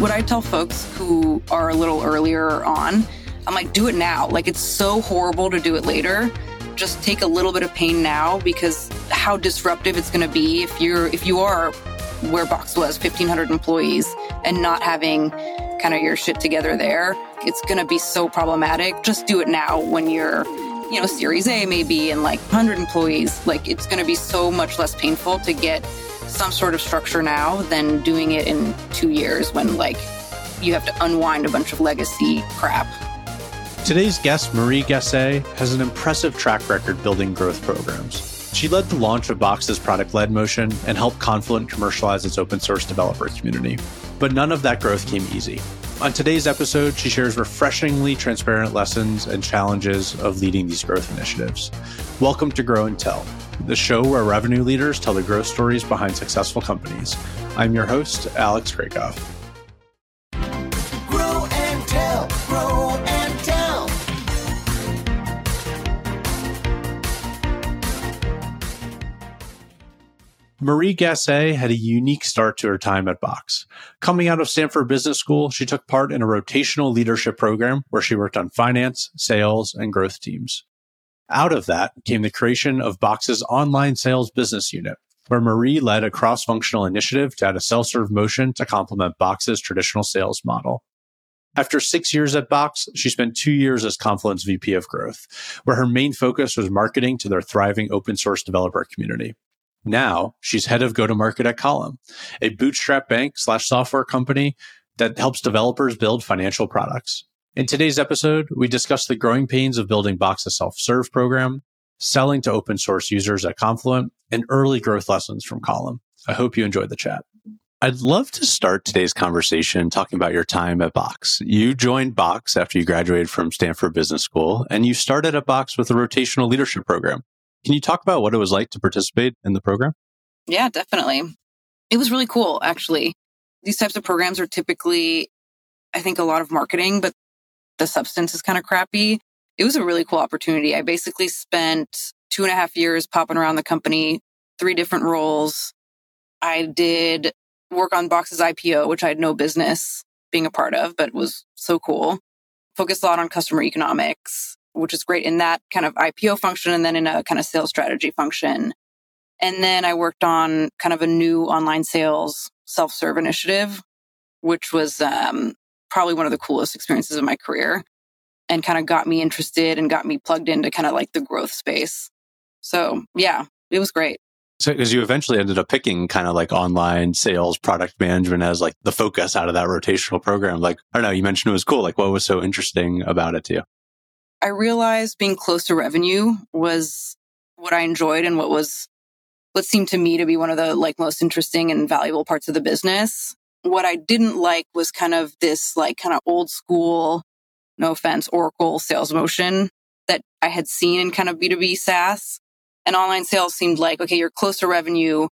what I tell folks who are a little earlier on, I'm like, do it now. Like, it's so horrible to do it later. Just take a little bit of pain now because how disruptive it's going to be if you're if you are where Box was, 1,500 employees, and not having kind of your shit together there. It's going to be so problematic. Just do it now when you're you know, Series A maybe and like 100 employees. Like, it's going to be so much less painful to get some sort of structure now than doing it in two years when like you have to unwind a bunch of legacy crap. Today's guest, Marie Gassée, has an impressive track record building growth programs. She led the launch of Box's product led motion and helped Confluent commercialize its open source developer community. But none of that growth came easy. On today's episode, she shares refreshingly transparent lessons and challenges of leading these growth initiatives. Welcome to Grow and Tell, the show where revenue leaders tell the growth stories behind successful companies. I'm your host, Alex Krakoff. Grow and tell, grow and tell. Marie Gassée had a unique start to her time at Box. Coming out of Stanford Business School, she took part in a rotational leadership program where she worked on finance, sales, and growth teams. Out of that came the creation of Box's online sales business unit, where Marie led a cross functional initiative to add a self serve motion to complement Box's traditional sales model. After six years at Box, she spent two years as Confluent's VP of Growth, where her main focus was marketing to their thriving open source developer community. Now she's head of go to market at Column, a bootstrap bank slash software company that helps developers build financial products. In today's episode, we discuss the growing pains of building Box's self-serve program, selling to open source users at Confluent, and early growth lessons from Column. I hope you enjoyed the chat. I'd love to start today's conversation talking about your time at Box. You joined Box after you graduated from Stanford Business School, and you started at Box with a rotational leadership program. Can you talk about what it was like to participate in the program? Yeah, definitely. It was really cool, actually. These types of programs are typically, I think, a lot of marketing, but the substance is kind of crappy. It was a really cool opportunity. I basically spent two and a half years popping around the company, three different roles. I did work on Box's IPO, which I had no business being a part of, but was so cool. Focused a lot on customer economics, which is great in that kind of IPO function and then in a kind of sales strategy function. And then I worked on kind of a new online sales self serve initiative, which was um, probably one of the coolest experiences of my career and kind of got me interested and got me plugged into kind of like the growth space. So, yeah, it was great. So, because you eventually ended up picking kind of like online sales product management as like the focus out of that rotational program. Like, I don't know, you mentioned it was cool. Like, what was so interesting about it to you? I realized being close to revenue was what I enjoyed and what was what seemed to me to be one of the like most interesting and valuable parts of the business. What I didn't like was kind of this like kind of old school, no offense, Oracle sales motion that I had seen in kind of B2B SaaS. And online sales seemed like, okay, you're close to revenue,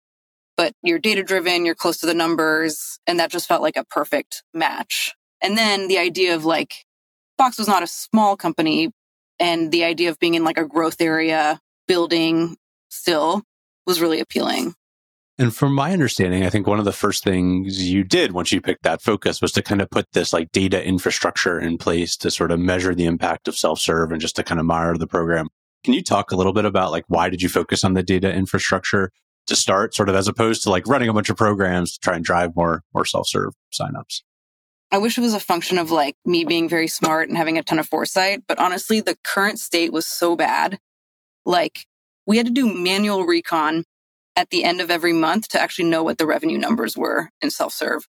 but you're data driven, you're close to the numbers. And that just felt like a perfect match. And then the idea of like, Box was not a small company, and the idea of being in like a growth area building still was really appealing. And from my understanding, I think one of the first things you did once you picked that focus was to kind of put this like data infrastructure in place to sort of measure the impact of self-serve and just to kind of monitor the program. Can you talk a little bit about like why did you focus on the data infrastructure to start sort of as opposed to like running a bunch of programs to try and drive more more self-serve signups? I wish it was a function of like me being very smart and having a ton of foresight, but honestly, the current state was so bad. Like we had to do manual recon at the end of every month to actually know what the revenue numbers were in self serve.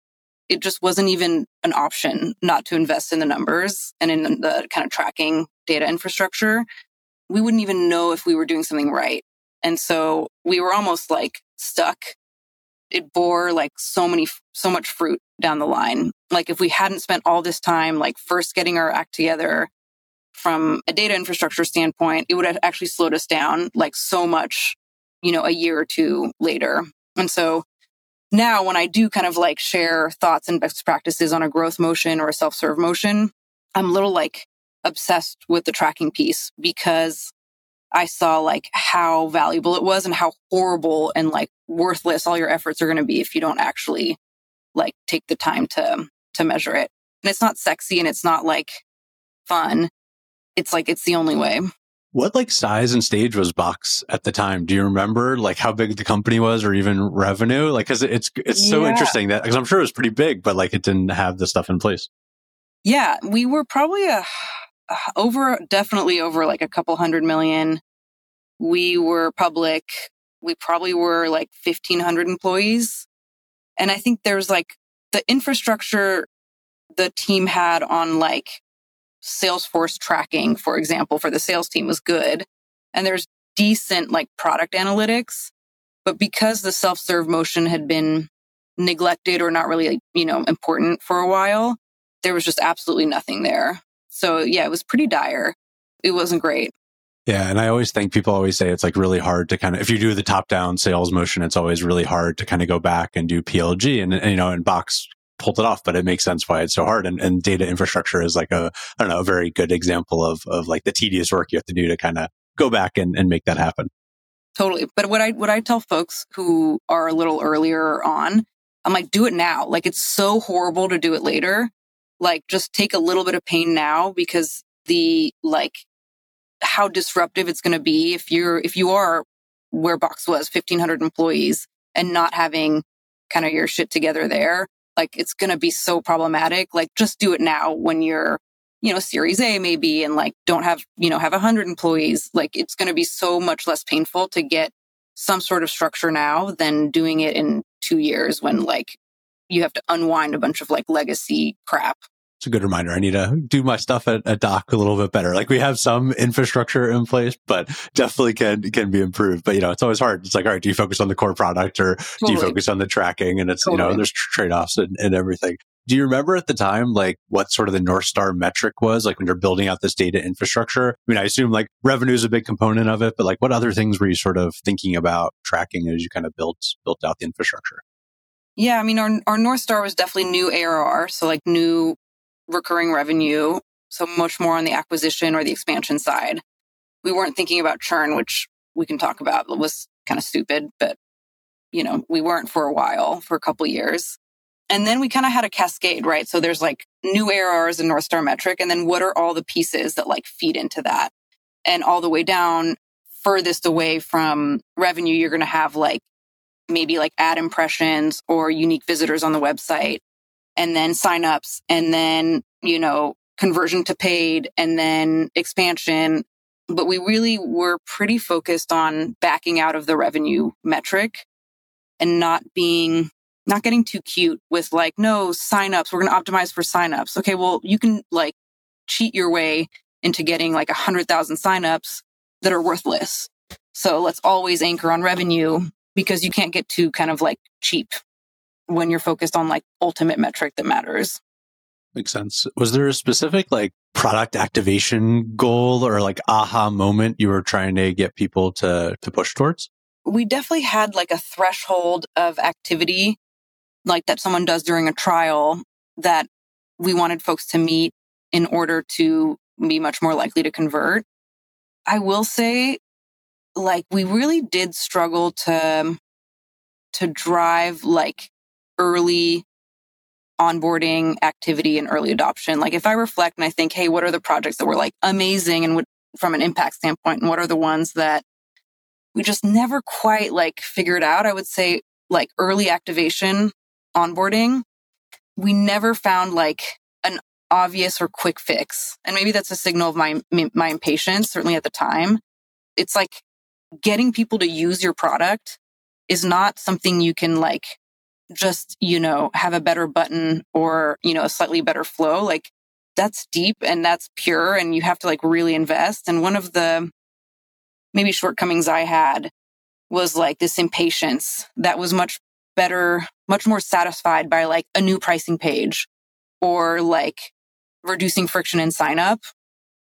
It just wasn't even an option not to invest in the numbers and in the kind of tracking data infrastructure. We wouldn't even know if we were doing something right. And so we were almost like stuck. It bore like so many, so much fruit down the line. Like if we hadn't spent all this time, like first getting our act together from a data infrastructure standpoint, it would have actually slowed us down like so much, you know, a year or two later. And so now when I do kind of like share thoughts and best practices on a growth motion or a self serve motion, I'm a little like obsessed with the tracking piece because I saw like how valuable it was and how horrible and like worthless all your efforts are going to be if you don't actually like take the time to to measure it. And it's not sexy and it's not like fun. It's like, it's the only way. What like size and stage was Box at the time? Do you remember like how big the company was or even revenue? Like, cause it's, it's so Yeah. interesting that, cause I'm sure it was pretty big, but like it didn't have the stuff in place. Yeah, we were probably a, over, definitely over like a couple hundred million. We were public. We probably were like 1500 employees. And I think there's like the infrastructure the team had on like Salesforce tracking, for example, for the sales team was good. And there's decent like product analytics. But because the self serve motion had been neglected or not really, you know, important for a while, there was just absolutely nothing there. So yeah, it was pretty dire. It wasn't great. Yeah. And I always think people always say it's like really hard to kind of, if you do the top down sales motion, it's always really hard to kind of go back and do PLG and, and you know, and Box pulled it off, but it makes sense why it's so hard. And, and data infrastructure is like a, I don't know, a very good example of, of like the tedious work you have to do to kind of go back and, and make that happen. Totally. But what I what I tell folks who are a little earlier on, I'm like, do it now. Like it's so horrible to do it later. Like just take a little bit of pain now because the like how disruptive it's going to be if you're if you are where Box was 1500 employees and not having kind of your shit together there like it's going to be so problematic like just do it now when you're you know series A maybe and like don't have you know have 100 employees like it's going to be so much less painful to get some sort of structure now than doing it in 2 years when like you have to unwind a bunch of like legacy crap It's a good reminder. I need to do my stuff at, at Dock a little bit better. Like we have some infrastructure in place, but definitely can, can be improved. But you know, it's always hard. It's like, all right, do you focus on the core product or do you focus on the tracking? And it's, you know, there's trade offs and, and everything. Do you remember at the time, like what sort of the North Star metric was, like when you're building out this data infrastructure? I mean, I assume like revenue is a big component of it, but like what other things were you sort of thinking about tracking as you kind of built, built out the infrastructure? Yeah, I mean, our our north star was definitely new ARR, so like new recurring revenue, so much more on the acquisition or the expansion side. We weren't thinking about churn, which we can talk about. It was kind of stupid, but you know, we weren't for a while, for a couple years. And then we kind of had a cascade, right? So there's like new ARR is a North Star metric, and then what are all the pieces that like feed into that? And all the way down, furthest away from revenue, you're going to have like maybe like ad impressions or unique visitors on the website and then signups and then, you know, conversion to paid and then expansion. But we really were pretty focused on backing out of the revenue metric and not being, not getting too cute with like, no signups. We're going to optimize for signups. Okay. Well, you can like cheat your way into getting like a hundred thousand signups that are worthless. So let's always anchor on revenue because you can't get too kind of like cheap when you're focused on like ultimate metric that matters. Makes sense. Was there a specific like product activation goal or like aha moment you were trying to get people to to push towards? We definitely had like a threshold of activity like that someone does during a trial that we wanted folks to meet in order to be much more likely to convert. I will say like we really did struggle to to drive like early onboarding activity and early adoption. Like if I reflect and I think, hey, what are the projects that were like amazing and would from an impact standpoint, and what are the ones that we just never quite like figured out? I would say like early activation onboarding, we never found like an obvious or quick fix. And maybe that's a signal of my my impatience, certainly at the time. It's like getting people to use your product is not something you can like just, you know, have a better button or, you know, a slightly better flow. Like that's deep and that's pure and you have to like really invest. And one of the maybe shortcomings I had was like this impatience that was much better, much more satisfied by like a new pricing page or like reducing friction in sign up.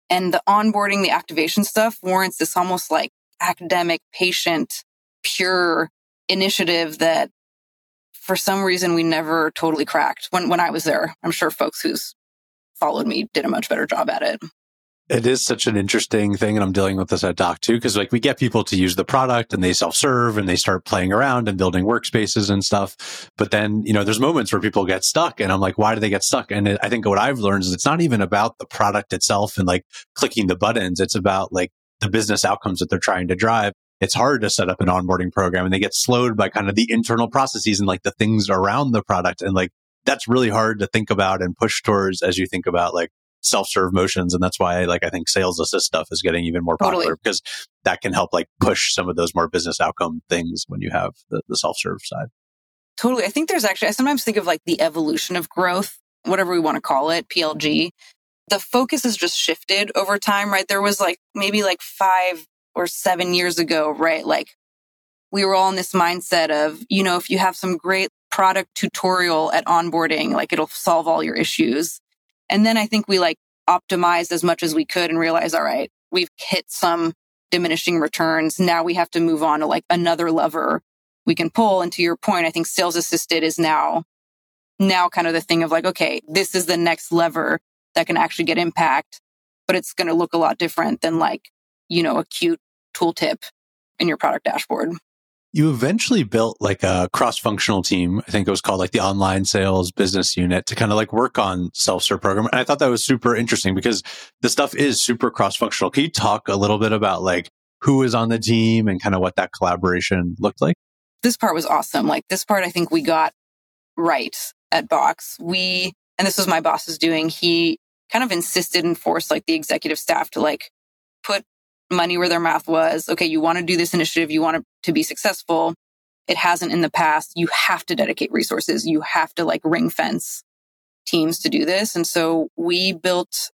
And the onboarding, the activation stuff warrants this almost like academic, patient, pure initiative that for some reason we never totally cracked when, when I was there. I'm sure folks who's followed me did a much better job at it. It is such an interesting thing. And I'm dealing with this at Dock too, because like we get people to use the product and they self serve and they start playing around and building workspaces and stuff. But then, you know, there's moments where people get stuck and I'm like, why do they get stuck? And I think what I've learned is it's not even about the product itself and like clicking the buttons. It's about like the business outcomes that they're trying to drive. It's hard to set up an onboarding program and they get slowed by kind of the internal processes and like the things around the product. And like that's really hard to think about and push towards as you think about like self-serve motions. And that's why like I think sales assist stuff is getting even more popular Totally. because that can help like push some of those more business outcome things when you have the, the self-serve side. Totally. I think there's actually, I sometimes think of like the evolution of growth, whatever we want to call it, PLG. The focus has just shifted over time, right? There was like maybe like five or seven years ago, right? Like we were all in this mindset of, you know, if you have some great product tutorial at onboarding, like it'll solve all your issues. And then I think we like optimized as much as we could and realized, all right, we've hit some diminishing returns. Now we have to move on to like another lever we can pull. And to your point, I think sales assisted is now, now kind of the thing of like, okay, this is the next lever that can actually get impact, but it's going to look a lot different than like, you know, a cute tooltip in your product dashboard. You eventually built like a cross functional team. I think it was called like the online sales business unit to kind of like work on self serve program. And I thought that was super interesting because the stuff is super cross functional. Can you talk a little bit about like who is on the team and kind of what that collaboration looked like? this part was awesome. Like this part, I think we got right at Box. We, and this was my boss's doing. He kind of insisted and forced like the executive staff to like money where their mouth was. Okay, you want to do this initiative. You want it to be successful. It hasn't in the past. You have to dedicate resources. You have to like ring fence teams to do this. And so we built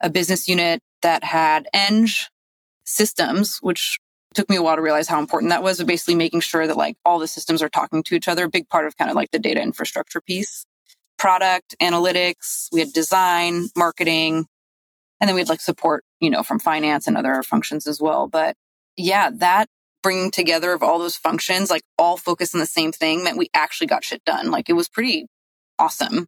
a business unit that had Eng systems, which took me a while to realize how important that was, but basically making sure that like all the systems are talking to each other, a big part of kind of like the data infrastructure piece. Product, analytics, we had design, marketing, and then we'd like support, you know, from finance and other functions as well. But yeah, that bringing together of all those functions, like all focus on the same thing meant we actually got shit done. Like it was pretty awesome.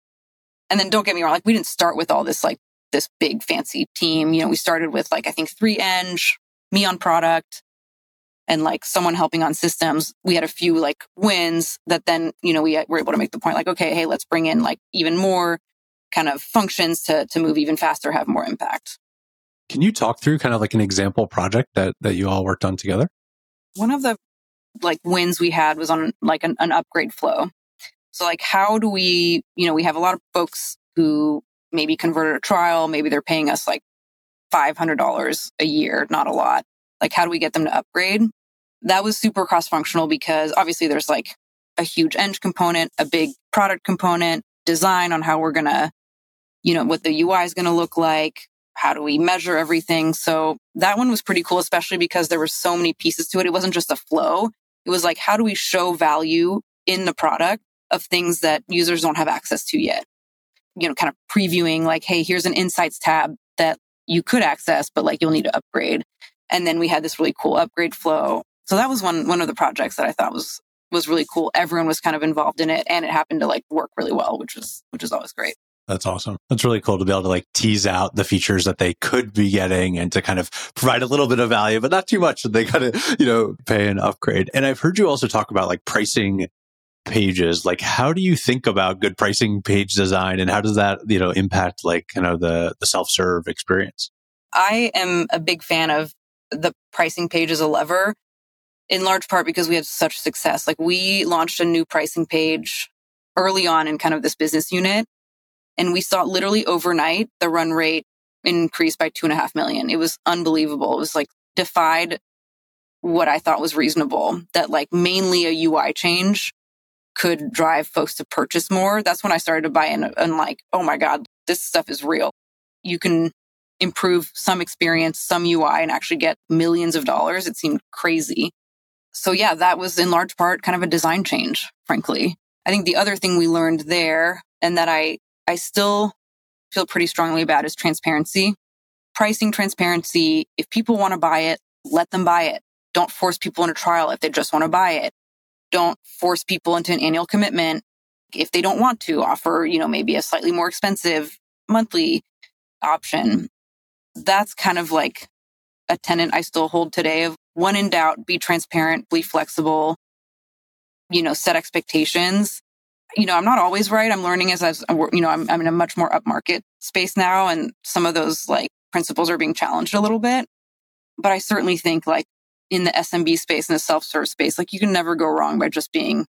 And then don't get me wrong, like we didn't start with all this like this big fancy team. You know, we started with like I think three Eng, me on product, and like someone helping on systems. We had a few like wins that then, you know, we uh, were able to make the point like, okay, hey, let's bring in like even more kind of functions to, to move even faster, have more impact. Can you talk through kind of like an example project that, that you all worked on together? One of the like wins we had was on like an, an upgrade flow. So like, how do we, you know, we have a lot of folks who maybe converted a trial, maybe they're paying us like $500 a year, not a lot. Like, how do we get them to upgrade? That was super cross functional because obviously there's like a huge Eng component, a big product component, design on how we're going to, you know, what the UI is going to look like. How do we measure everything? So that one was pretty cool, especially because there were so many pieces to it. It wasn't just a flow. It was like, how do we show value in the product of things that users don't have access to yet? You know, kind of previewing like, hey, here's an insights tab that you could access, but like you'll need to upgrade. And then we had this really cool upgrade flow. So that was one one of the projects that I thought was was really cool. Everyone was kind of involved in it and it happened to like work really well, which was which is always great. That's awesome. That's really cool to be able to like tease out the features that they could be getting and to kind of provide a little bit of value, but not too much that they gotta, you know, pay an upgrade. And I've heard you also talk about like pricing pages. Like how do you think about good pricing page design and how does that, you know, impact like kind of the, the self-serve experience? I am a big fan of the pricing page as a lever in large part because we had such success. Like we launched a new pricing page early on in kind of this business unit and we saw literally overnight the run rate increase by two and a half million. It was unbelievable. It was like defied what I thought was reasonable that like mainly a UI change could drive folks to purchase more. That's when I started to buy in and like, oh my God, this stuff is real. You can improve some experience, some UI and actually get millions of dollars. It seemed crazy. So yeah, that was in large part kind of a design change, frankly. I think the other thing we learned there and that I, I still feel pretty strongly about is transparency. Pricing transparency. If people want to buy it, let them buy it. Don't force people into trial if they just want to buy it. Don't force people into an annual commitment if they don't want to offer, you know, maybe a slightly more expensive monthly option. that's kind of like a tenant I still hold today of one in doubt, be transparent, be flexible, you know, set expectations. You know, I'm not always right. I'm learning as I, you know, I'm, I'm in a much more upmarket space now. And some of those like principles are being challenged a little bit. But I certainly think like in the SMB space and the self serve space, like you can never go wrong by just being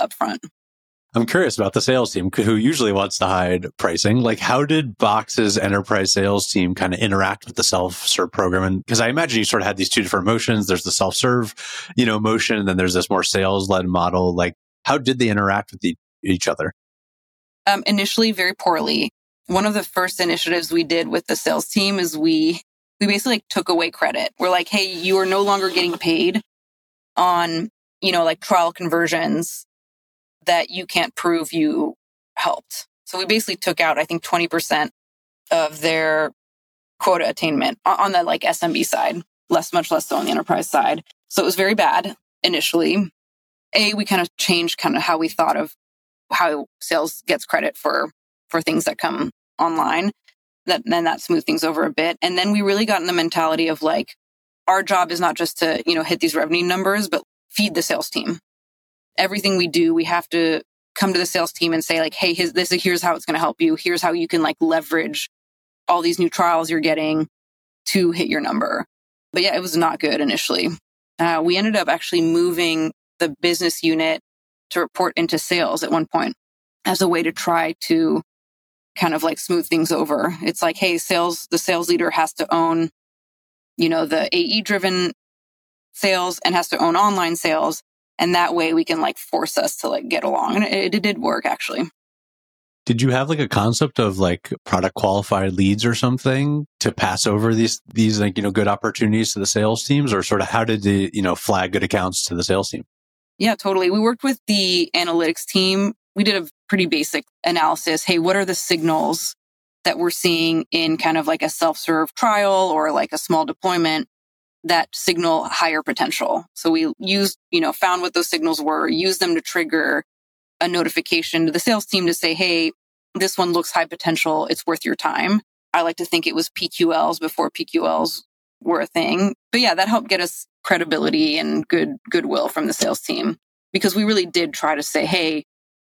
upfront. I'm curious about the sales team who usually wants to hide pricing. Like, how did Box's enterprise sales team kind of interact with the self-serve program? And because I imagine you sort of had these two different motions. There's the self-serve, you know, motion, and then there's this more sales-led model. Like, how did they interact with the, each other? Um, initially, very poorly. One of the first initiatives we did with the sales team is we we basically like, took away credit. We're like, hey, you are no longer getting paid on you know like trial conversions that you can't prove you helped. So we basically took out, I think, 20% of their quota attainment on the like SMB side, less, much less so on the enterprise side. So it was very bad initially. A, we kind of changed kind of how we thought of how sales gets credit for, for things that come online. That then that smoothed things over a bit. And then we really got in the mentality of like, our job is not just to, you know, hit these revenue numbers, but feed the sales team everything we do, we have to come to the sales team and say like, Hey, his, this, here's how it's going to help you. Here's how you can like leverage all these new trials you're getting to hit your number. But yeah, it was not good initially. Uh, we ended up actually moving the business unit to report into sales at one point as a way to try to kind of like smooth things over. It's like, Hey, sales, the sales leader has to own, you know, the AE driven sales and has to own online sales and that way we can like force us to like get along. And it, it did work actually. Did you have like a concept of like product qualified leads or something to pass over these these like you know good opportunities to the sales teams? Or sort of how did the you know flag good accounts to the sales team yeah totally we worked with the analytics team we did a pretty basic analysis hey what are the signals that we're seeing in kind of like a self-serve trial or like a small deployment that signal higher potential. So we used, you know, found what those signals were, used them to trigger a notification to the sales team to say, Hey, this one looks high potential. It's worth your time. I like to think it was PQLs before PQLs were a thing. But yeah, that helped get us credibility and good goodwill from the sales team because we really did try to say, Hey,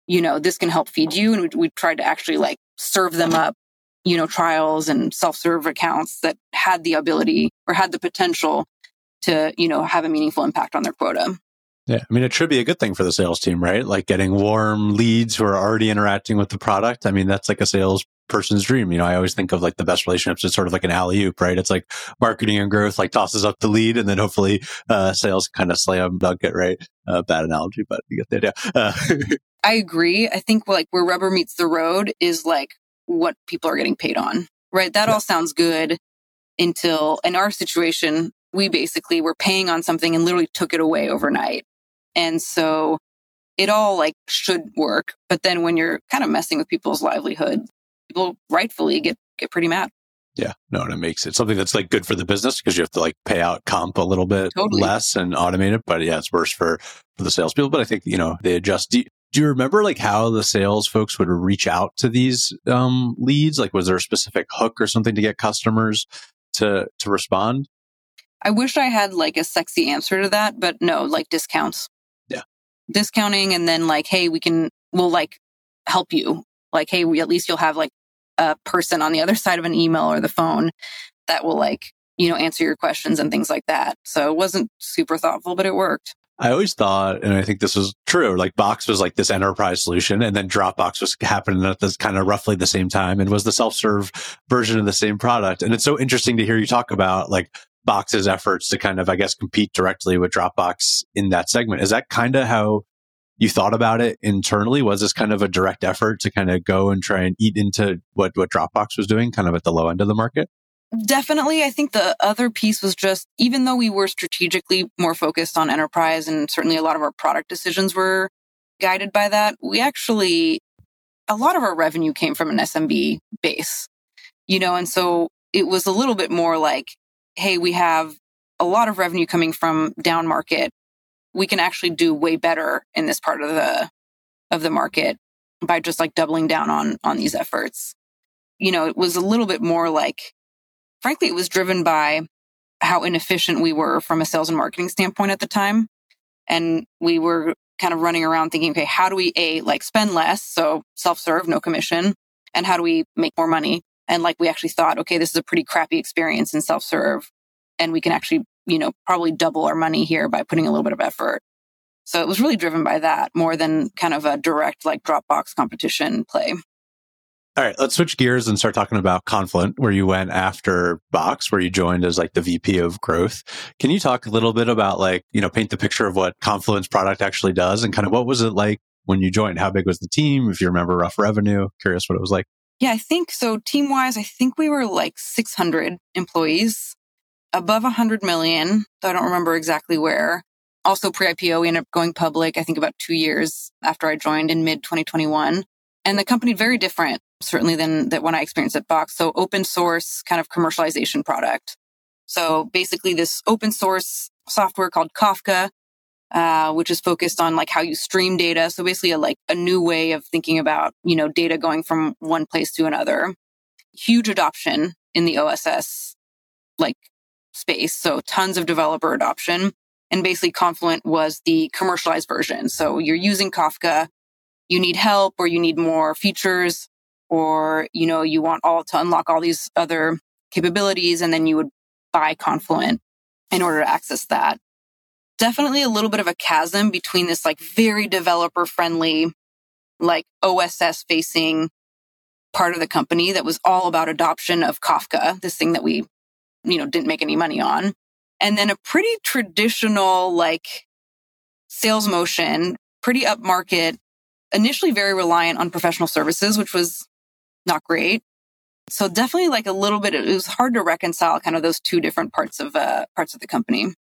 you know, this can help feed you. And we, we tried to actually like serve them up you know, trials and self-serve accounts that had the ability or had the potential to, you know, have a meaningful impact on their quota. Yeah. I mean, it should be a good thing for the sales team, right? Like getting warm leads who are already interacting with the product. I mean, that's like a sales person's dream. You know, I always think of like the best relationships as sort of like an alley oop, right? It's like marketing and growth, like tosses up the lead and then hopefully, uh, sales kind of slam dunk it, right? Uh, bad analogy, but you get the idea. Uh, I agree. I think like where rubber meets the road is like what people are getting paid on, right? That yeah. all sounds good until in our situation, we basically were paying on something and literally took it away overnight. And so it all like should work. But then when you're kind of messing with people's livelihood, people rightfully get, get pretty mad. Yeah, no, and it makes it something that's like good for the business because you have to like pay out comp a little bit totally. less and automate it. But yeah, it's worse for for the salespeople. But I think you know they adjust. Do, do you remember like how the sales folks would reach out to these um, leads? Like, was there a specific hook or something to get customers to to respond? I wish I had like a sexy answer to that, but no, like discounts. Yeah, discounting, and then like, hey, we can we'll like help you. Like, hey, we at least you'll have like a person on the other side of an email or the phone that will like you know answer your questions and things like that. So it wasn't super thoughtful, but it worked. I always thought, and I think this was true, like Box was like this enterprise solution and then Dropbox was happening at this kind of roughly the same time and was the self-serve version of the same product. And it's so interesting to hear you talk about like Box's efforts to kind of, I guess, compete directly with Dropbox in that segment. Is that kind of how you thought about it internally? Was this kind of a direct effort to kind of go and try and eat into what, what Dropbox was doing kind of at the low end of the market? Definitely. I think the other piece was just, even though we were strategically more focused on enterprise and certainly a lot of our product decisions were guided by that, we actually, a lot of our revenue came from an SMB base, you know, and so it was a little bit more like, hey, we have a lot of revenue coming from down market. We can actually do way better in this part of the, of the market by just like doubling down on, on these efforts. You know, it was a little bit more like, frankly, it was driven by how inefficient we were from a sales and marketing standpoint at the time. And we were kind of running around thinking, okay, how do we a like spend less? So self-serve, no commission. And how do we make more money? And like we actually thought, okay, this is a pretty crappy experience in self-serve. And we can actually, you know, probably double our money here by putting a little bit of effort. So it was really driven by that more than kind of a direct like Dropbox competition play. All right, let's switch gears and start talking about Confluent, where you went after Box, where you joined as like the VP of growth. Can you talk a little bit about like, you know, paint the picture of what Confluent's product actually does and kind of what was it like when you joined? How big was the team? If you remember rough revenue, curious what it was like. Yeah, I think so. Team wise, I think we were like 600 employees, above 100 million. though I don't remember exactly where. Also pre IPO, we ended up going public, I think about two years after I joined in mid 2021. And the company very different certainly than that when I experienced at Box. So open source kind of commercialization product. So basically this open source software called Kafka, uh, which is focused on like how you stream data. So basically a, like a new way of thinking about, you know, data going from one place to another. Huge adoption in the OSS like space. So tons of developer adoption. And basically Confluent was the commercialized version. So you're using Kafka, you need help or you need more features or, you know, you want all to unlock all these other capabilities and then you would buy Confluent in order to access that. Definitely a little bit of a chasm between this like very developer friendly, like OSS facing part of the company that was all about adoption of Kafka, this thing that we, you know, didn't make any money on. And then a pretty traditional, like sales motion, pretty upmarket, initially very reliant on professional services, which was not great. So definitely like a little bit, it was hard to reconcile kind of those two different parts of, uh, parts of the company.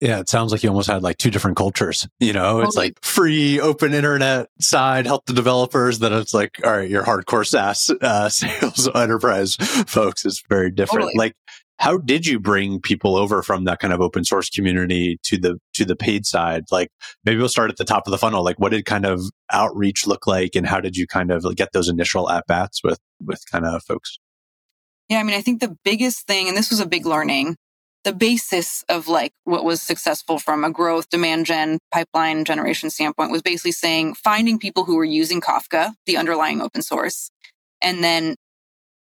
Yeah, it sounds like you almost had like two different cultures. You know, it's like free open internet side, help the developers. Then it's like, all right, your hardcore SaaS uh, sales enterprise folks is very different. Totally. Like, how did you bring people over from that kind of open source community to the to the paid side? Like maybe we'll start at the top of the funnel. Like what did kind of outreach look like and how did you kind of get those initial at bats with with kind of folks? Yeah i mean i think the biggest thing and this was a big learning the basis of like what was successful from a growth demand gen pipeline generation standpoint was basically saying finding people who were using kafka the underlying open source and then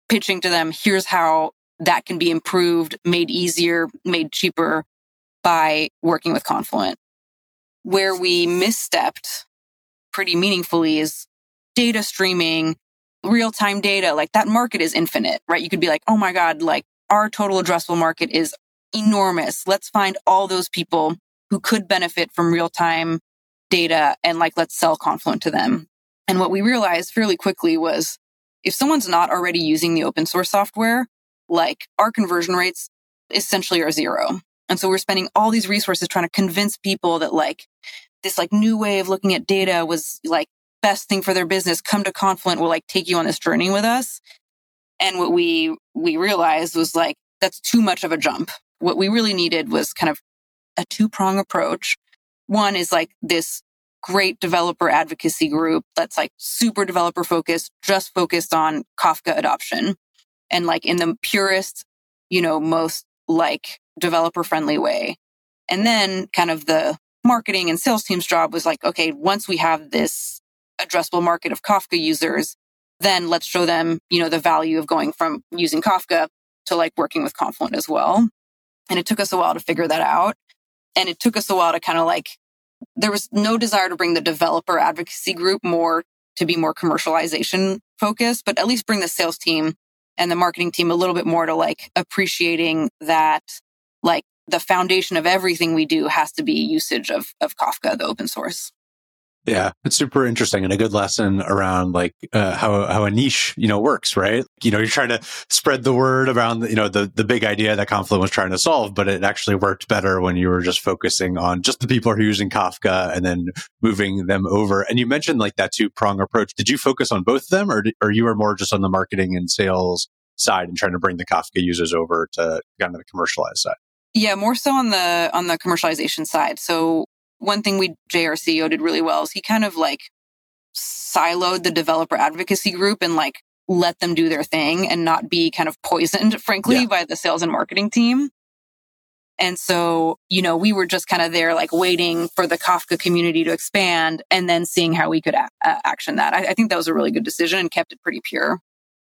pitching to them here's how that can be improved, made easier, made cheaper by working with Confluent. Where we misstepped pretty meaningfully is data streaming, real time data. Like that market is infinite, right? You could be like, oh my God, like our total addressable market is enormous. Let's find all those people who could benefit from real time data and like, let's sell Confluent to them. And what we realized fairly quickly was if someone's not already using the open source software, like our conversion rates essentially are zero. And so we're spending all these resources trying to convince people that like this like new way of looking at data was like best thing for their business. Come to Confluent. We'll like take you on this journey with us. And what we, we realized was like, that's too much of a jump. What we really needed was kind of a two prong approach. One is like this great developer advocacy group that's like super developer focused, just focused on Kafka adoption and like in the purest, you know, most like developer friendly way. And then kind of the marketing and sales team's job was like, okay, once we have this addressable market of Kafka users, then let's show them, you know, the value of going from using Kafka to like working with Confluent as well. And it took us a while to figure that out. And it took us a while to kind of like, there was no desire to bring the developer advocacy group more to be more commercialization focused, but at least bring the sales team and the marketing team a little bit more to like appreciating that like the foundation of everything we do has to be usage of of Kafka, the open source. Yeah, it's super interesting and a good lesson around like uh, how how a niche you know works, right? You know, you're trying to spread the word around you know the the big idea that Confluent was trying to solve, but it actually worked better when you were just focusing on just the people who are using Kafka and then moving them over. And you mentioned like that two prong approach. Did you focus on both of them, or or you were more just on the marketing and sales side and trying to bring the Kafka users over to kind of the commercialized side? Yeah, more so on the on the commercialization side. So one thing we JR CEO did really well is he kind of like siloed the developer advocacy group and like let them do their thing and not be kind of poisoned, frankly, Yeah. by the sales and marketing team. And so, you know, we were just kind of there, like waiting for the Kafka community to expand and then seeing how we could a- uh, action that. I, I think that was a really good decision and kept it pretty pure.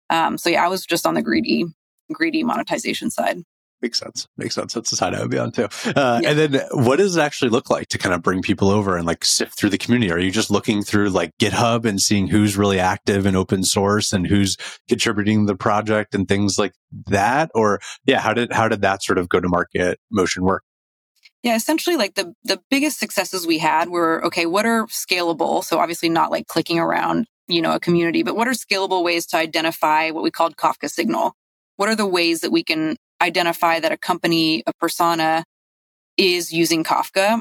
Um, so yeah, I was just on the greedy, greedy monetization side. Makes sense. Makes sense. That's the side I would be on too. Uh, Yeah. And then what does it actually look like to kind of bring people over and like sift through the community? Are you just looking through like GitHub and seeing who's really active in open source and who's contributing the project and things like that? Or yeah, how did, how did that sort of go to market motion work? Yeah, essentially like the the biggest successes we had were okay, what are scalable? So obviously not like clicking around, you know, a community, but what are scalable ways to identify what we called Kafka signal? What are the ways that we can identify that a company, a persona is using Kafka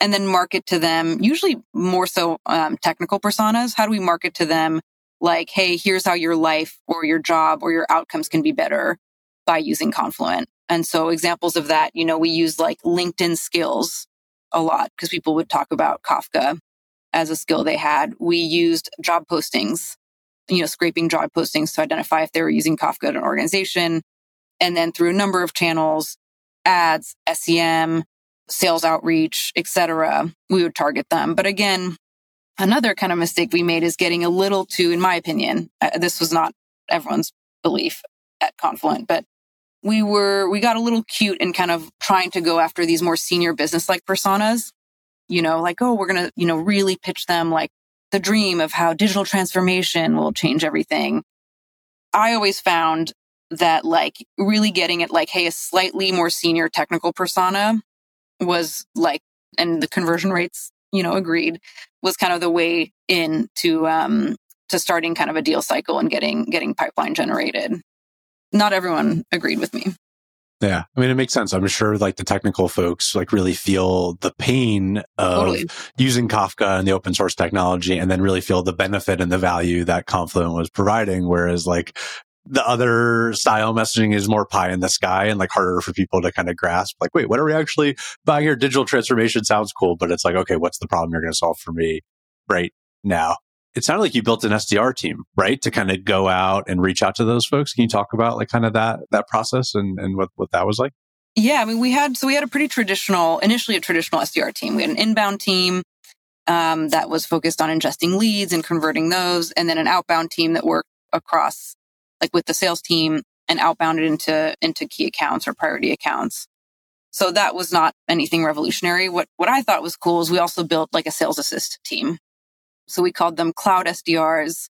and then market to them, usually more so um, technical personas. How do we market to them like, hey, here's how your life or your job or your outcomes can be better by using Confluent? And so examples of that, you know, we use like LinkedIn skills a lot because people would talk about Kafka as a skill they had. We used job postings, you know, scraping job postings to identify if they were using Kafka at an organization. And then through a number of channels, ads, SEM, sales outreach, etc., we would target them. But again, another kind of mistake we made is getting a little too, in my opinion, uh, this was not everyone's belief at Confluent, but we were we got a little cute in kind of trying to go after these more senior business like personas you know like oh we're going to you know really pitch them like the dream of how digital transformation will change everything i always found that like really getting it like hey a slightly more senior technical persona was like and the conversion rates you know agreed was kind of the way in to um to starting kind of a deal cycle and getting getting pipeline generated not everyone agreed with me Yeah. I mean, it makes sense. I'm sure like the technical folks like really feel the pain of Totally. using Kafka and the open source technology and then really feel the benefit and the value that Confluent was providing. Whereas like the other style messaging is more pie in the sky and like harder for people to kind of grasp. Like, wait, what are we actually buying here? Digital transformation sounds cool, but it's like, okay, what's the problem you're going to solve for me right now? It sounded like you built an SDR team, right? To kind of go out and reach out to those folks. Can you talk about like kind of that, that process and, and what, what that was like? Yeah, I mean, we had so we had a pretty traditional, initially a traditional SDR team. We had an inbound team um, that was focused on ingesting leads and converting those, and then an outbound team that worked across, like with the sales team, and outbounded into into key accounts or priority accounts. So that was not anything revolutionary. What what I thought was cool is we also built like a sales assist team. So we called them cloud SDRs,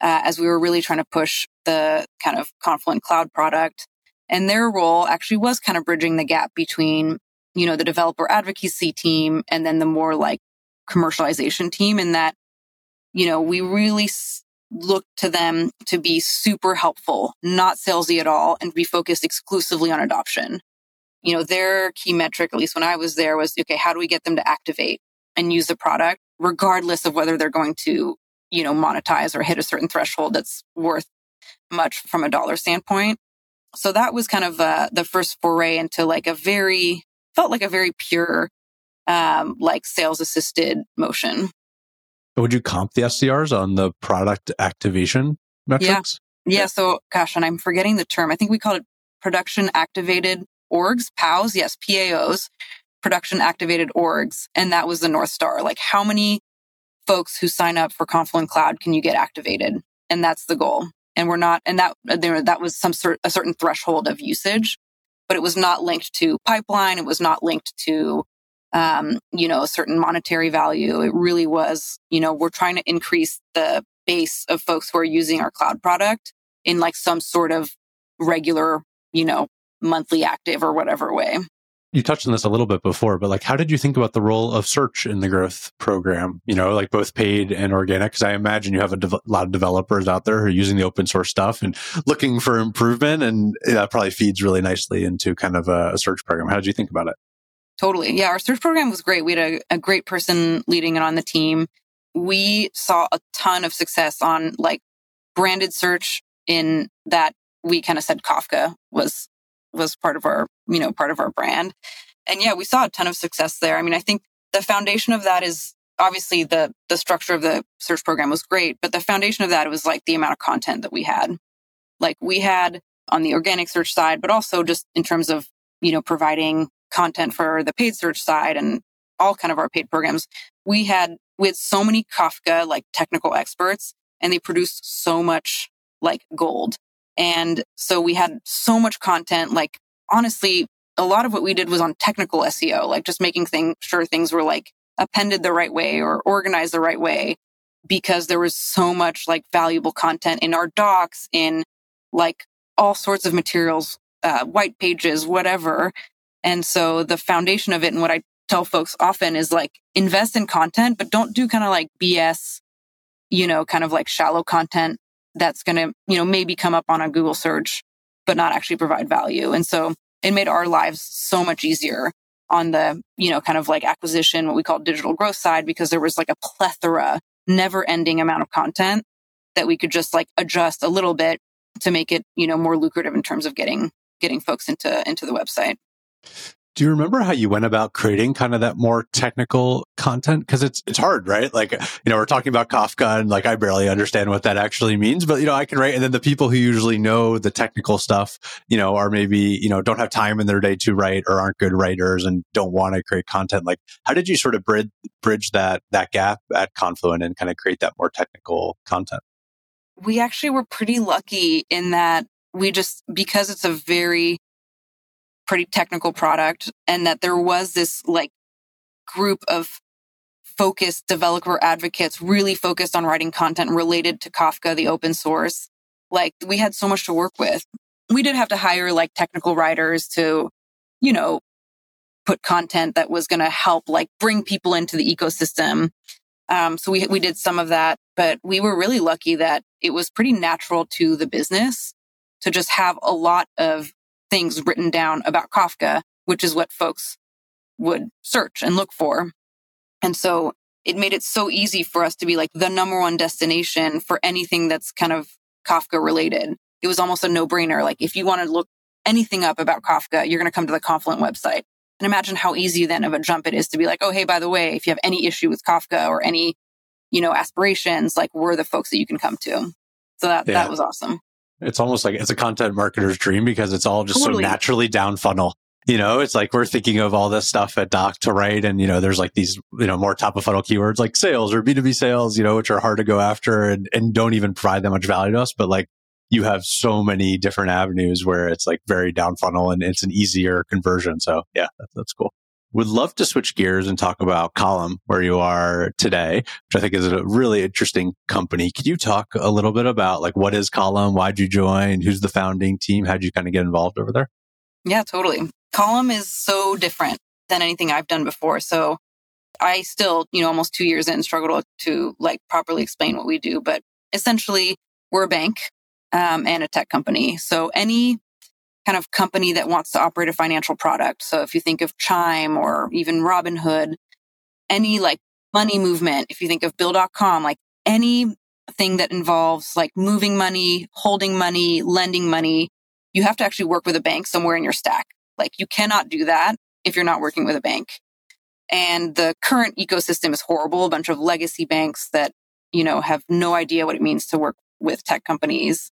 uh, as we were really trying to push the kind of Confluent cloud product. And their role actually was kind of bridging the gap between, you know, the developer advocacy team and then the more like commercialization team in that, you know, we really looked to them to be super helpful, not salesy at all, and be focused exclusively on adoption. You know, their key metric, at least when I was there, was okay, how do we get them to activate and use the product, regardless of whether they're going to, you know, monetize or hit a certain threshold that's worth much from a dollar standpoint. So that was kind of uh, the first foray into like a very, felt like a very pure, um, like sales assisted motion. Would you comp the SDRs on the product activation metrics? Yeah. Yeah. So, gosh, and I'm forgetting the term. I think we called it production activated orgs, PAOs. Yes, PAOs, production activated orgs. And that was the North Star. Like, how many folks who sign up for Confluent Cloud can you get activated? And that's the goal. And we're not, and that there, that was some sort, a certain threshold of usage, but it was not linked to pipeline. It was not linked to, um, you know, a certain monetary value. It really was, you know, we're trying to increase the base of folks who are using our cloud product in like some sort of regular, you know, monthly active or whatever way. You touched on this a little bit before, but like, how did you think about the role of search in the growth program? You know, like both paid and organic? Because I imagine you have a lot of developers out there who are using the open source stuff and looking for improvement. And that probably feeds really nicely into kind of a, a search program. How did you think about it? Totally. Yeah, our search program was great. We had a, a great person leading it on the team. We saw a ton of success on like branded search in that we kind of said Kafka was was part of our, you know, part of our brand. And yeah, we saw a ton of success there. I mean, I think the foundation of that is obviously the the structure of the search program was great, but the foundation of that was like the amount of content that we had. Like we had on the organic search side, but also just in terms of, you know, providing content for the paid search side and all kind of our paid programs. We had we had so many Kafka like technical experts and they produced so much like gold. And so we had so much content. Like honestly, a lot of what we did was on technical SEO, like just making thing, sure things were like appended the right way or organized the right way because there was so much like valuable content in our docs, in like all sorts of materials, uh, white pages, whatever. And so the foundation of it and what I tell folks often is like invest in content, but don't do kind of like BS, you know, kind of like shallow content that's going to, you know, maybe come up on a Google search, but not actually provide value. And so it made our lives so much easier on the, you know, kind of like acquisition, what we call digital growth side, because there was like a plethora, never ending amount of content that we could just like adjust a little bit to make it, you know, more lucrative in terms of getting, getting folks into, into the website. Do you remember how you went about creating kind of that more technical content? Cause it's, it's hard, right? Like, you know, we're talking about Kafka and like, I barely understand what that actually means, but you know, I can write. And then the people who usually know the technical stuff, you know, are maybe, you know, don't have time in their day to write or aren't good writers and don't want to create content. Like, how did you sort of bridge, bridge that, that gap at Confluent and kind of create that more technical content? We actually were pretty lucky in that we just, because it's a very pretty technical product and that there was this like group of focused developer advocates really focused on writing content related to Kafka, the open source. Like we had so much to work with. We did have to hire like technical writers to, you know, put content that was going to help like bring people into the ecosystem. Um, so we, we did some of that, but we were really lucky that it was pretty natural to the business to just have a lot of things written down about Kafka, which is what folks would search and look for. And so it made it so easy for us to be like the number one destination for anything that's kind of Kafka related. It was almost a no brainer. Like if you want to look anything up about Kafka, you're going to come to the Confluent website. And imagine how easy then of a jump it is to be like, oh, hey, by the way, if you have any issue with Kafka or any, you know, aspirations, like we're the folks that you can come to. So that, yeah. that was awesome. It's almost like it's a content marketer's dream because it's all just totally. so naturally down funnel. You know, it's like we're thinking of all this stuff at Dock to write, and you know, there's like these, you know, more top of funnel keywords like sales or B2B sales, you know, which are hard to go after and, and don't even provide that much value to us. But like you have so many different avenues where it's like very down funnel and it's an easier conversion. So yeah, that's, that's cool. Would love to switch gears and talk about Column, where you are today, which I think is a really interesting company. Could you talk a little bit about like what is Column? Why'd you join? Who's the founding team? How'd you kind of get involved over there? Yeah, totally. Column is so different than anything I've done before. So I still, you know, almost two years in, struggle to, to like properly explain what we do. But essentially, we're a bank um, and a tech company. So any kind of company that wants to operate a financial product. So if you think of Chime or even Robinhood, any like money movement, if you think of bill.com, like anything that involves like moving money, holding money, lending money, you have to actually work with a bank somewhere in your stack. Like you cannot do that if you're not working with a bank. And the current ecosystem is horrible. A bunch of legacy banks that, you know, have no idea what it means to work with tech companies.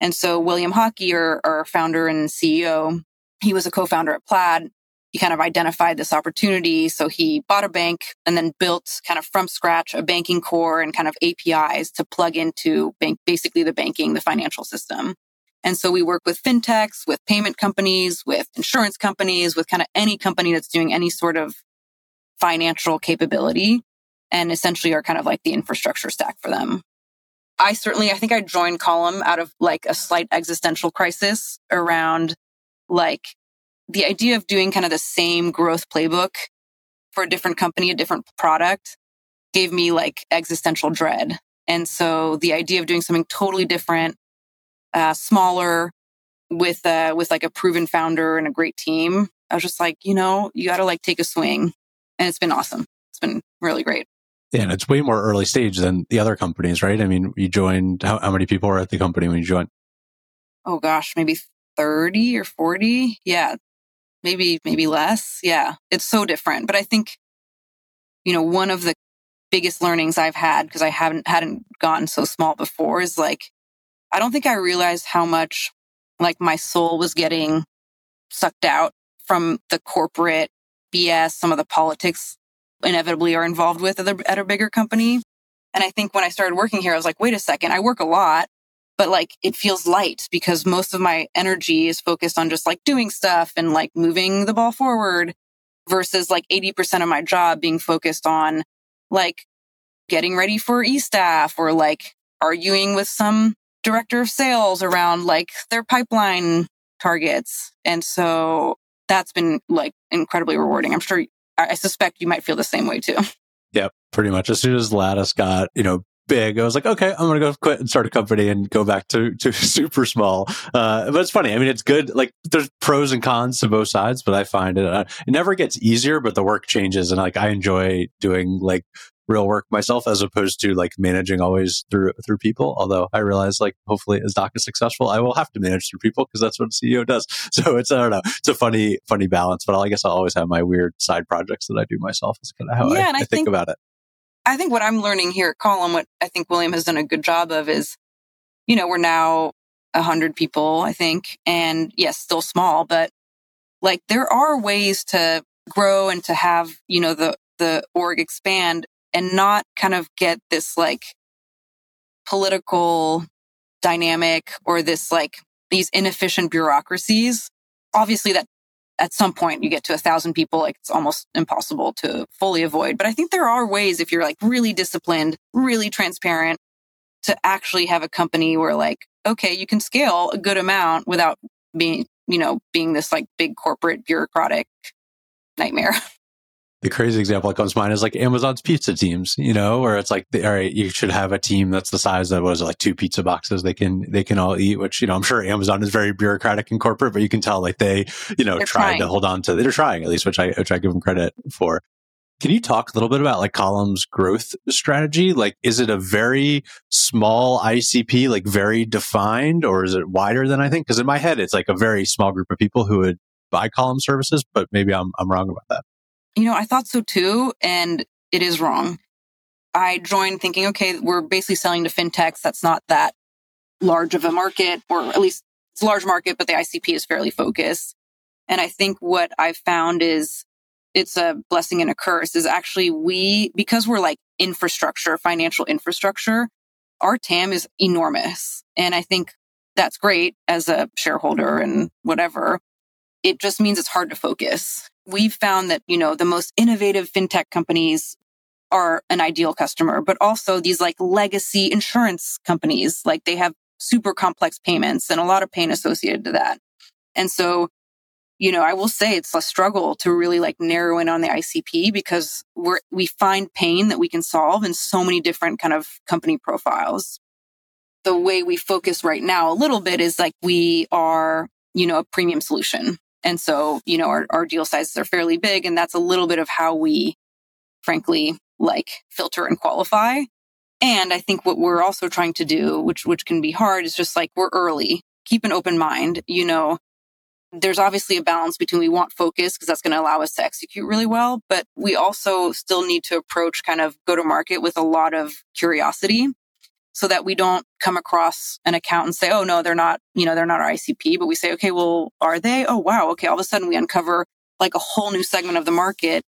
And so William Hockey, our, our founder and CEO, he was a co-founder at Plaid. He kind of identified this opportunity. So he bought a bank and then built kind of from scratch a banking core and kind of APIs to plug into bank, basically the banking, the financial system. And so we work with fintechs, with payment companies, with insurance companies, with kind of any company that's doing any sort of financial capability and essentially are kind of like the infrastructure stack for them. I certainly, I think I joined Column out of like a slight existential crisis around like the idea of doing kind of the same growth playbook for a different company, a different product gave me like existential dread. And so the idea of doing something totally different, uh, smaller with, uh, with like a proven founder and a great team, I was just like, you know, you got to like take a swing. And it's been awesome. It's been really great. And it's way more early stage than the other companies, right? I mean, you joined, how, how many people were at the company when you joined? Oh gosh, maybe 30 or 40. Yeah. Maybe, maybe less. Yeah. It's so different. But I think, you know, one of the biggest learnings I've had because I haven't hadn't gotten so small before is like I don't think I realized how much like my soul was getting sucked out from the corporate BS, some of the politics inevitably are involved with at a, at a bigger company. And I think when I started working here, I was like, wait a second, I work a lot, but like it feels light because most of my energy is focused on just like doing stuff and like moving the ball forward versus like 80% of my job being focused on like getting ready for e-staff or like arguing with some director of sales around like their pipeline targets. And so that's been like incredibly rewarding. I'm sure I suspect you might feel the same way too. Yep, pretty much. As soon as Lattice got, you know, big, I was like, okay, I'm going to go quit and start a company and go back to, to super small. Uh, but it's funny. I mean, it's good. Like there's pros and cons to both sides, but I find it, uh, it never gets easier, but the work changes. And like, I enjoy doing like real work myself as opposed to like managing always through through people. Although i realize like hopefully as Dock is successful i will have to manage through people because that's what a ceo does. So it's i don't know it's a funny funny balance but i guess i'll always have my weird side projects that i do myself. Is kind of how Yeah, I, I I think, think- about it. I think what I'm learning here at Column, what I think William has done a good job of is, you know, we're now a hundred people, I think, and yes, still small, but like there are ways to grow and to have, you know, the, the org expand and not kind of get this like political dynamic or this like these inefficient bureaucracies. Obviously that at some point you get to a thousand people, like it's almost impossible to fully avoid. But I think there are ways if you're like really disciplined, really transparent to actually have a company where like, okay, you can scale a good amount without being, you know, being this like big corporate bureaucratic nightmare. the crazy example that comes to mind is like Amazon's pizza teams, you know, where it's like, all right, you should have a team that's the size of was like two pizza boxes they can they can all eat. Which you know, I'm sure Amazon is very bureaucratic and corporate, but you can tell like they you know They're tried trying. to hold on to. They're trying at least, which I which I give them credit for. Can you talk a little bit about like Column's growth strategy? Like, is it a very small ICP, like very defined, or is it wider than I think? Because in my head, it's like a very small group of people who would buy Column services, but maybe I'm I'm wrong about that. You know, I thought so too, and it is wrong. I joined thinking, okay, we're basically selling to fintechs. That's not that large of a market, or at least it's a large market, but the ICP is fairly focused. And I think what I've found is it's a blessing and a curse is actually we, because we're like infrastructure, financial infrastructure, our TAM is enormous. And I think that's great as a shareholder and whatever. It just means it's hard to focus. We've found that, you know, the most innovative fintech companies are an ideal customer, but also these like legacy insurance companies, like they have super complex payments and a lot of pain associated to that. And so, you know, I will say it's a struggle to really like narrow in on the ICP because we're, we find pain that we can solve in so many different kind of company profiles. The way we focus right now a little bit is like we are, you know, a premium solution. And so, you know, our, our deal sizes are fairly big and that's a little bit of how we frankly like filter and qualify. And I think what we're also trying to do, which, which can be hard is just like we're early, keep an open mind. You know, there's obviously a balance between we want focus because that's going to allow us to execute really well, but we also still need to approach kind of go to market with a lot of curiosity so that we don't come across an account and say, oh no, they're not, you know, they're not our ICP, but we say, okay, well, are they? Oh wow, okay, all of a sudden we uncover like a whole new segment of the market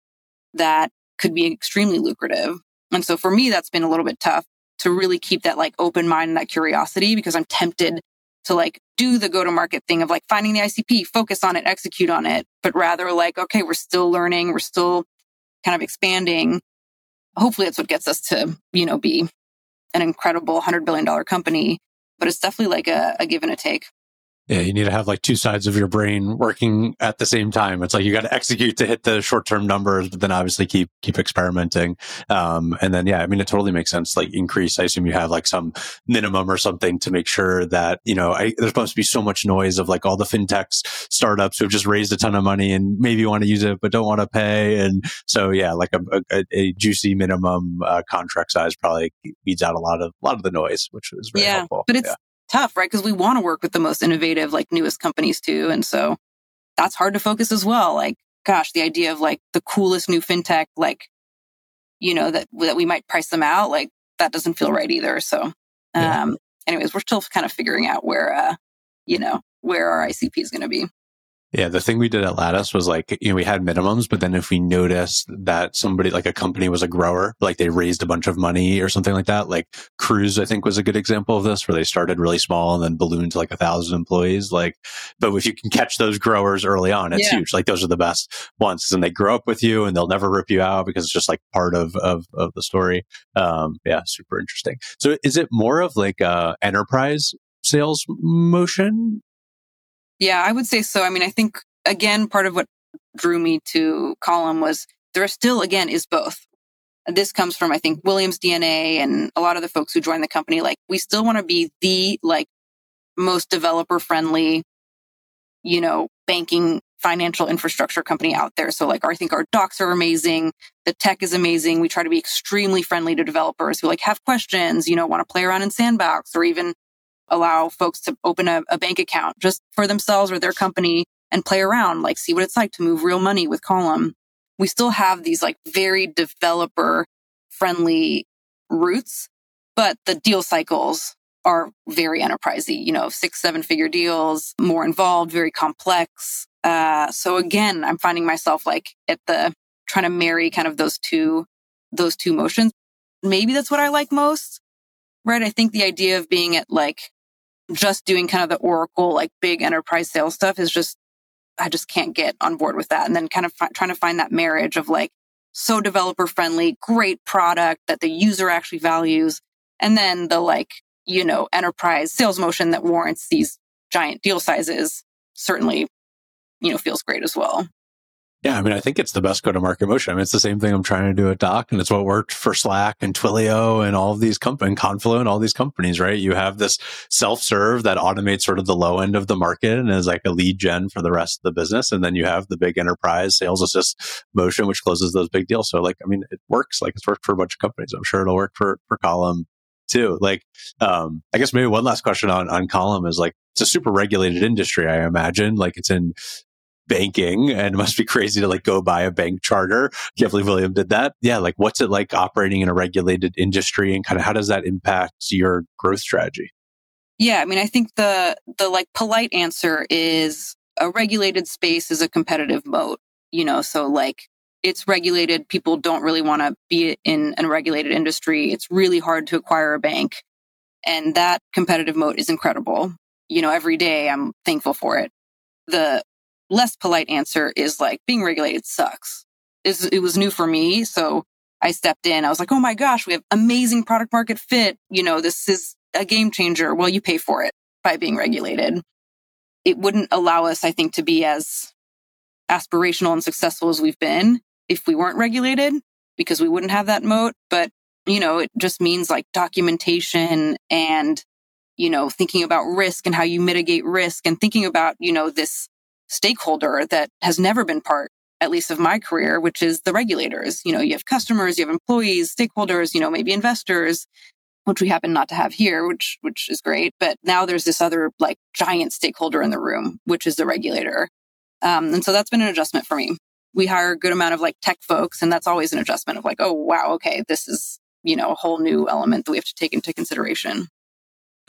that could be extremely lucrative. And so for me, that's been a little bit tough to really keep that like open mind and that curiosity because I'm tempted to like do the go to market thing of like finding the ICP, focus on it, execute on it, but rather like, okay, we're still learning, we're still kind of expanding. Hopefully that's what gets us to, you know, be an incredible $100 billion company, but it's definitely like a, a give and a take. Yeah, you need to have like two sides of your brain working at the same time. It's like you got to execute to hit the short term numbers, but then obviously keep keep experimenting. Um, and then yeah, I mean it totally makes sense. Like increase. I assume you have like some minimum or something to make sure that you know I, there's supposed to be so much noise of like all the fintechs startups who've just raised a ton of money and maybe want to use it but don't want to pay. And so yeah, like a, a, a juicy minimum uh, contract size probably weeds out a lot of a lot of the noise, which is very yeah, helpful. but it's Yeah. Tough, right? Because we want to work with the most innovative, like newest companies too. And so that's hard to focus as well. Like, gosh, the idea of like the coolest new fintech, like you know, that, that we might price them out, like that doesn't feel right either. So, Yeah. um, anyways, we're still kind of figuring out where, uh, you know, where our ICP is going to be. Yeah, the thing we did at Lattice was like, you know, we had minimums, but then if we noticed that somebody, like a company was a grower, like they raised a bunch of money or something like that, like Cruise, I think was a good example of this, where they started really small and then ballooned to like a thousand employees. Like, but if you can catch those growers early on, it's Yeah. huge. Like those are the best ones and they grow up with you and they'll never rip you out because it's just like part of, of, of the story. Um, yeah, super interesting. So is it more of like a enterprise sales motion Yeah, I would say so. I mean, I think again, part of what drew me to Column was there still again is both. This comes from I think Williams DNA and a lot of the folks who joined the company. Like we still want to be the like most developer friendly, you know, banking financial infrastructure company out there. So like I think our docs are amazing. The tech is amazing. We try to be extremely friendly to developers who like have questions, you know, want to play around in sandbox or even allow folks to open a, a bank account just for themselves or their company and play around, like see what it's like to move real money with Column. We still have these like very developer friendly roots, but the deal cycles are very enterprisey, you know, six, seven figure deals, more involved, very complex. Uh, so again, I'm finding myself like at the trying to marry kind of those two, those two motions. Maybe that's what I like most, right? I think the idea of being at like just doing kind of the Oracle, like big enterprise sales stuff is just, I just can't get on board with that. And then kind of fi- trying to find that marriage of like so developer friendly, great product that the user actually values. And then the like, you know, enterprise sales motion that warrants these giant deal sizes certainly, you know, feels great as well. Yeah, I mean, I think it's the best go to market motion. I mean, it's the same thing I'm trying to do at Dock, and it's what worked for Slack and Twilio and all of these companies, Confluent, all these companies, right? You have this self serve that automates sort of the low end of the market and is like a lead gen for the rest of the business. And then you have the big enterprise sales assist motion, which closes those big deals. So, like, I mean, it works. Like, it's worked for a bunch of companies. I'm sure it'll work for, for Column too. Like, um, I guess maybe one last question on, on Column is like, it's a super regulated industry, I imagine. Like, it's in banking and must be crazy to like go buy a bank charter. Can't believe William did that. Yeah. Like what's it like operating in a regulated industry and kind of how does that impact your growth strategy? Yeah, I mean, I think the the like polite answer is a regulated space is a competitive moat. You know, so like it's regulated. People don't really want to be in a regulated industry. It's really hard to acquire a bank, and that competitive moat is incredible. You know, every day I'm thankful for it. The less polite answer is like being regulated sucks. Is it was new for me, so I stepped in. I was like, oh my gosh, we have amazing product market fit. You know, this is a game changer. Well, you pay for it by being regulated. It wouldn't allow us, I think, to be as aspirational and successful as we've been if we weren't regulated because we wouldn't have that moat. But, you know, it just means like documentation and, you know, thinking about risk and how you mitigate risk and thinking about, you know, this stakeholder that has never been part at least of my career, which is the regulators. You know, you have customers, you have employees, stakeholders, you know, maybe investors, which we happen not to have here, which which is great. But now there's this other like giant stakeholder in the room, which is the regulator. Um, and so that's been an adjustment for me. We hire a good amount of like tech folks, and that's always an adjustment of like, oh wow, okay, this is you know a whole new element that we have to take into consideration.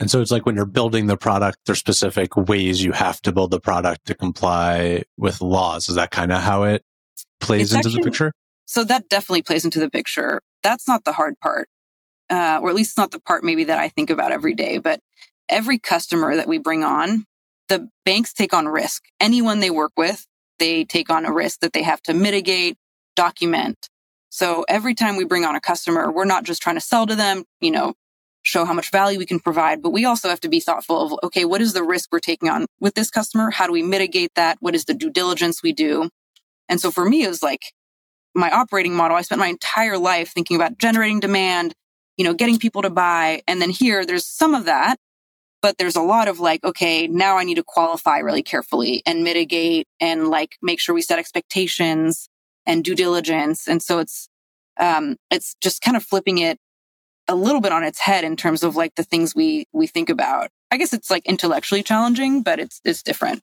And so it's like when you're building the product, there's specific ways you have to build the product to comply with laws. Is that kind of how it plays It's into actually- the picture? So that definitely plays into the picture. That's not the hard part, uh, or at least not the part maybe that I think about every day. But every customer that we bring on, the banks take on risk. Anyone they work with, they take on a risk that they have to mitigate, document. So every time we bring on a customer, we're not just trying to sell to them, you know, show how much value we can provide, but we also have to be thoughtful of, okay, what is the risk we're taking on with this customer? How do we mitigate that? What is the due diligence we do? And so for me, it was like, my operating model, I spent my entire life thinking about generating demand, you know, getting people to buy. And then here, there's some of that, but there's a lot of like, okay, now I need to qualify really carefully and mitigate and like make sure we set expectations and due diligence. And so it's, um, it's just kind of flipping it a little bit on its head in terms of like the things we, we think about. I guess it's like intellectually challenging, but it's, it's different.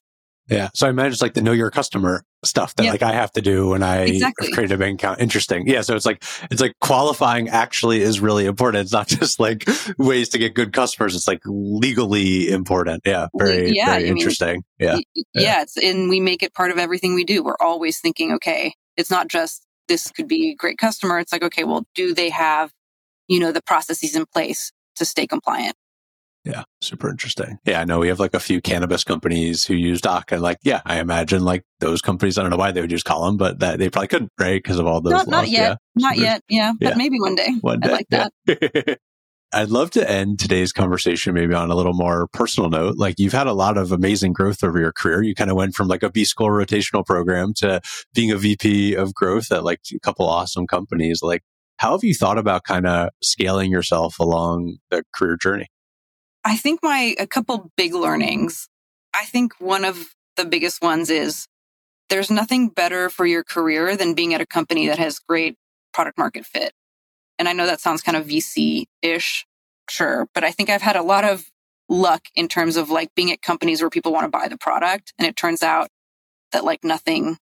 Yeah. So I imagine it's like the know your customer stuff that Yeah. like I have to do when I Exactly. create a bank account. Interesting. Yeah. So it's like, it's like qualifying actually is really important. It's not just like ways to get good customers. It's like legally important. Yeah. Very, Yeah, very I mean, interesting. Yeah. Y- yeah. it's and we make it part of everything we do we're always thinking okay it's not just this could be a great customer it's like okay well do they have you know the processes in place to stay compliant Yeah. Super interesting. Yeah. I know we have like a few cannabis companies who use Dock and like, yeah, I imagine like those companies, I don't know why they would use Column, but that they probably couldn't, right? Because of all those not, not yet not There's- yet yeah but yeah. maybe one day One i day. like that yeah. I'd love to end today's conversation maybe on a little more personal note. Like you've had a lot of amazing growth over your career. You kind of went from like a B school rotational program to being a VP of growth at like a couple awesome companies. Like how have you thought about kind of scaling yourself along the career journey? I think my a couple big learnings. I think one of the biggest ones is there's nothing better for your career than being at a company that has great product market fit. And I know that sounds kind of VC ish, sure, but I think I've had a lot of luck in terms of like being at companies where people want to buy the product. And it turns out that like nothing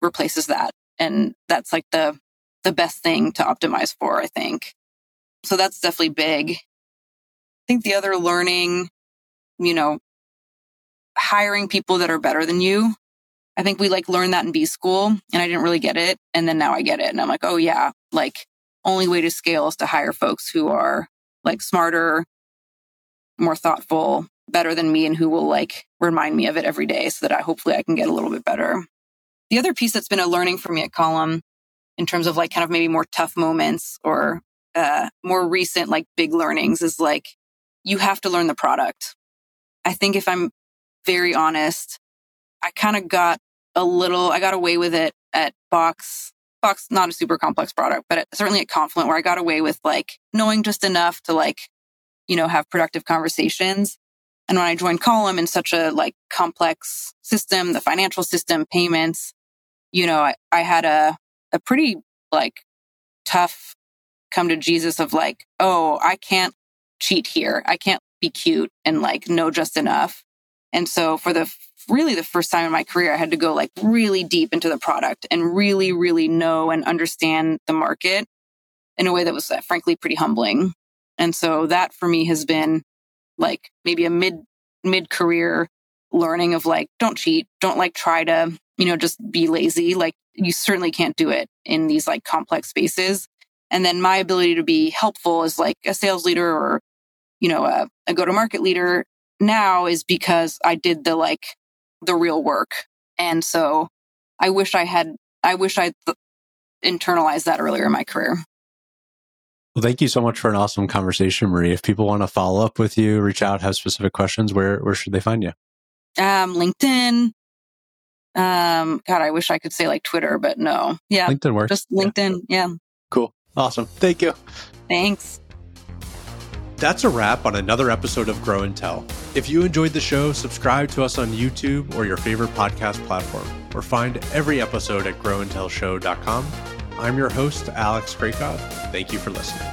replaces that. And that's like the, the best thing to optimize for, I think. So that's definitely big. I think the other learning, you know, hiring people that are better than you. I think we like learned that in B school and I didn't really get it. And then now I get it. And I'm like, oh yeah, like only way to scale is to hire folks who are like smarter, more thoughtful, better than me and who will like remind me of it every day so that I hopefully I can get a little bit better. The other piece that's been a learning for me at Column in terms of like kind of maybe more tough moments or uh, more recent like big learnings is like you have to learn the product. I think if I'm very honest, I kind of got a little, I got away with it at Box. Box, not a super complex product, but certainly at Confluent, where I got away with like knowing just enough to like, you know, have productive conversations. And when I joined Column in such a like complex system, the financial system, payments, you know, I, I had a, a pretty like tough come to Jesus of like, oh, I can't cheat here. I can't be cute and like know just enough. And so for the really the first time in my career, I had to go like really deep into the product and really, really know and understand the market in a way that was uh, frankly pretty humbling. And so that for me has been like maybe a mid mid career learning of like, don't cheat, don't like try to, you know, just be lazy. Like you certainly can't do it in these like complex spaces. And then my ability to be helpful as like a sales leader or, you know, a, a go to market leader now is because I did the like the real work. And so I wish I had, I wish I th- internalized that earlier in my career. Well, thank you so much for an awesome conversation, Marie. If people want to follow up with you, reach out, have specific questions, where where should they find you? Um, LinkedIn. Um, God, I wish I could say like Twitter, but no. Yeah, LinkedIn works. just Yeah. LinkedIn. Yeah. Cool. Awesome. Thank you. Thanks. That's a wrap on another episode of Grow and Tell. If you enjoyed the show, subscribe to us on YouTube or your favorite podcast platform, or find every episode at growandtellshow.com. I'm your host, Alex Kracov. Thank you for listening.